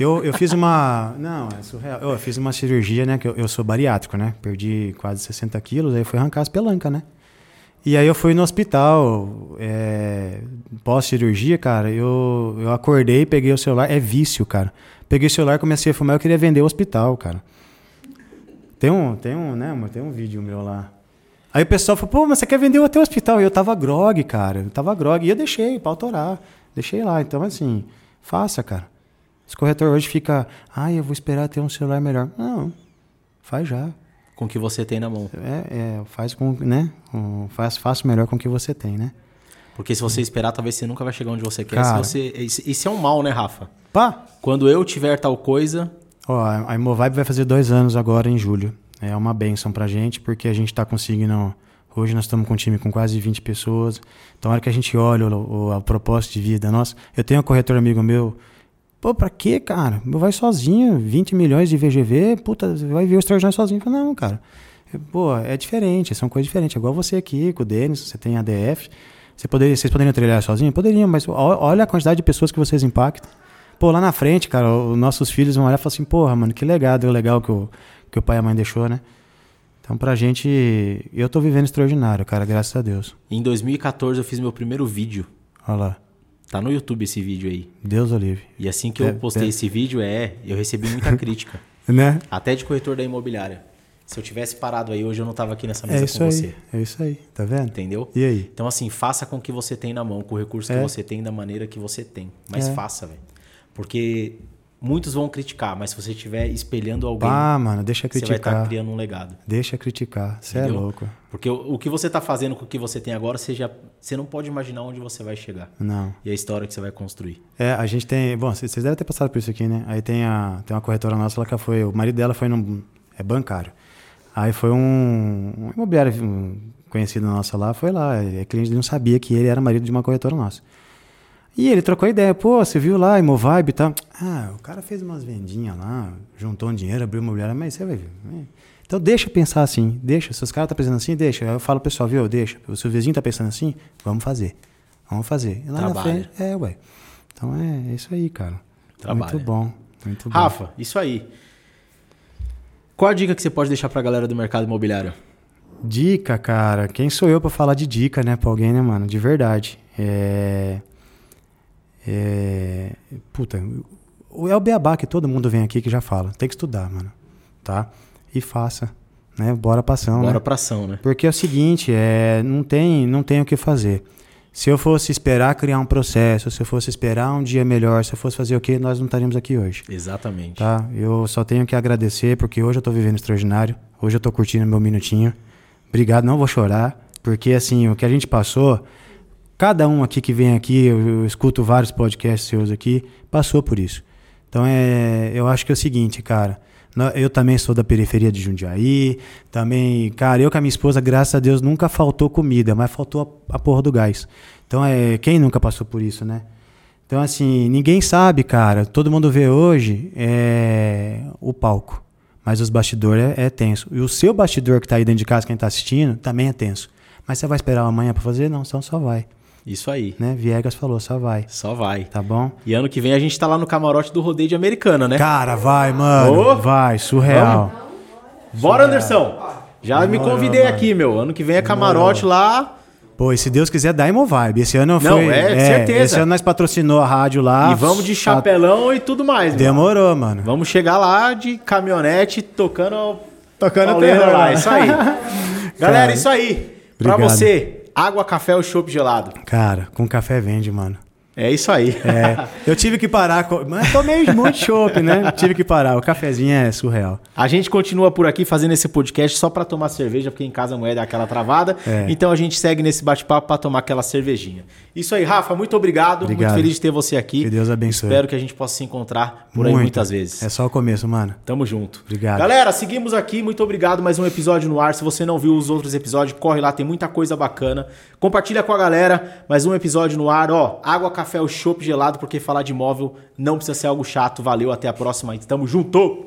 Eu, eu fiz uma. [LAUGHS] Não, é surreal. Eu fiz uma cirurgia, né? Que eu, eu sou bariátrico, né? Perdi quase 60 quilos, aí foi arrancar as pelancas, né? E aí eu fui no hospital, é, pós-cirurgia, cara, eu, eu acordei, peguei o celular, é vício, cara. Peguei o celular, comecei a fumar, eu queria vender o hospital, cara. Tem um, tem um, né, tem um vídeo meu lá. Aí o pessoal falou, pô, mas você quer vender o teu hospital? E eu tava grog, cara, eu tava grog. E eu deixei pra autorar, deixei lá. Então, assim, faça, cara. Esse corretor hoje fica, ah, eu vou esperar ter um celular melhor. Não, faz já. Com o que você tem na mão. É, é, faz com, né? Faz, faça melhor com o que você tem, né? Porque se você esperar, talvez você nunca vai chegar onde você quer. Cara. Se você, esse é um mal, né, Rafa? Pá! Quando eu tiver tal coisa, Ó, a Imovibe vai fazer dois anos agora em julho. É uma benção pra gente, porque a gente tá conseguindo. Hoje nós estamos com um time com quase 20 pessoas. Então, a hora que a gente olha o, o, a propósito de vida nossa. Eu tenho um corretor amigo meu. Pô, pra quê, cara? Vai sozinho, 20 milhões de VGV, puta, você vai ver o extraordinário sozinho. Falo, não, cara. Pô, é diferente, são coisas diferentes. É igual você aqui, com o Denis, você tem ADF. Você poderia, vocês poderiam trilhar sozinho? Poderiam, mas olha a quantidade de pessoas que vocês impactam. Pô, lá na frente, cara, os nossos filhos vão olhar e falar assim, porra, mano, que legado legal que o, que o pai e a mãe deixou, né? Então, pra gente, eu tô vivendo extraordinário, cara, graças a Deus. em 2014 eu fiz meu primeiro vídeo. Olha lá, Tá no YouTube esse vídeo aí. Deus livre. E assim que eu É, postei é. esse vídeo, é, eu recebi muita [LAUGHS] crítica. Né? Até de corretor da imobiliária. Se eu tivesse parado aí hoje, eu não tava aqui nessa É mesa isso com aí, você. é isso aí, tá vendo? Entendeu? E aí? Então, assim, faça com o que você tem na mão, com o recurso que É. você tem, da maneira que você tem. Mas É. faça, velho. Porque muitos vão criticar, mas se você estiver espelhando alguém, Pá, mano, deixa você vai estar criticar. criando um legado. Deixa criticar, você é louco. Porque o, o que você tá fazendo com o que você tem agora, você, já, você não pode imaginar onde você vai chegar. Não. E a história que você vai construir. É, a gente tem. Bom, vocês devem ter passado por isso aqui, né? Aí tem, a, tem uma corretora nossa, ela que foi. O marido dela foi num. É bancário. Aí foi um. Um imobiliário um conhecido nosso lá, foi lá. E cliente não sabia que ele era marido de uma corretora nossa. E ele trocou ideia, pô, você viu lá, Imovibe e tal. Ah, o cara fez umas vendinhas lá, juntou um dinheiro, abriu imobiliária, mas você vai ver. né? Então deixa pensar assim, deixa. Se os caras estão pensando assim, deixa. Eu falo pessoal, viu, deixa. O seu vizinho tá pensando assim, vamos fazer. Vamos fazer. E lá na Trabalha. frente, é, ué. Então é, é isso aí, cara. Trabalha. Muito bom. Muito bom. Rafa, isso aí. Qual a dica que você pode deixar pra galera do mercado imobiliário? Dica, cara. Quem sou eu pra falar de dica, né, pra alguém, né, mano? De verdade. É. É. Puta, o- é o beabá que todo mundo vem aqui que já fala. Tem que estudar, mano. Tá? E faça. Né? Bora pra ação, Bora né? pra ação, né? Porque é o seguinte, é, não, tem, não tem o que fazer. Se eu fosse esperar criar um processo, se eu fosse esperar um dia melhor, se eu fosse fazer o quê, nós não estaríamos aqui hoje. Exatamente. Tá? Eu só tenho que agradecer porque hoje eu tô vivendo extraordinário. Hoje eu tô curtindo meu minutinho. Obrigado, não vou chorar, porque assim, o que a gente passou, cada um aqui que vem aqui, eu, eu escuto vários podcasts seus aqui, passou por isso. Então é, eu acho que é o seguinte, cara, eu também sou da periferia de Jundiaí, também, cara, eu com a minha esposa, graças a Deus, nunca faltou comida, mas faltou a, a porra do gás. Então é, quem nunca passou por isso, né? Então, assim, ninguém sabe, cara. Todo mundo vê hoje é o palco. Mas os bastidores é, é tenso. E o seu bastidor que tá aí dentro de casa, quem tá assistindo, também é tenso. Mas você vai esperar amanhã pra fazer? Não, só, só vai. Isso aí. Né? Viegas falou, só vai. Só vai. Tá bom? E ano que vem a gente tá lá no camarote do rodeio de Americana, né? Cara, vai, mano. Ô! Vai, surreal. Bora, Anderson! Já me convidei mano. aqui, meu. Ano que vem é camarote lá. Pô, e se Deus quiser, dá Imovibe. Esse ano Não, foi. é, certeza. Esse ano nós patrocinou a rádio lá. e vamos de Ah, chapelão e tudo mais. mano. Demorou, mano. Vamos chegar lá de caminhonete tocando. Tocando terror lá. Isso aí. [LAUGHS] Galera, isso aí. Pra Obrigado. você, água, café ou chopp gelado. Cara, com café vende, mano. É isso aí. É, eu tive que parar. Mas tomei muito chopp, né? Tive que parar. O cafezinho é surreal. A gente continua por aqui fazendo esse podcast só pra tomar cerveja, porque em casa a mulher dá aquela travada. É. Então a gente segue nesse bate-papo pra tomar aquela cervejinha. Isso aí, Rafa, muito obrigado. Muito Obrigado. feliz de ter você aqui. Que Deus abençoe. Espero que a gente possa se encontrar por aí Muito. muitas vezes. É só o começo, mano. Tamo junto. Obrigado. Galera, seguimos aqui. Muito obrigado. Mais um episódio no ar. Se você não viu os outros episódios, corre lá, tem muita coisa bacana. Compartilha com a galera. Mais um episódio no ar. Ó, água, café ou chopp gelado, porque falar de imóvel não precisa ser algo chato. Valeu, até a próxima. Tamo junto!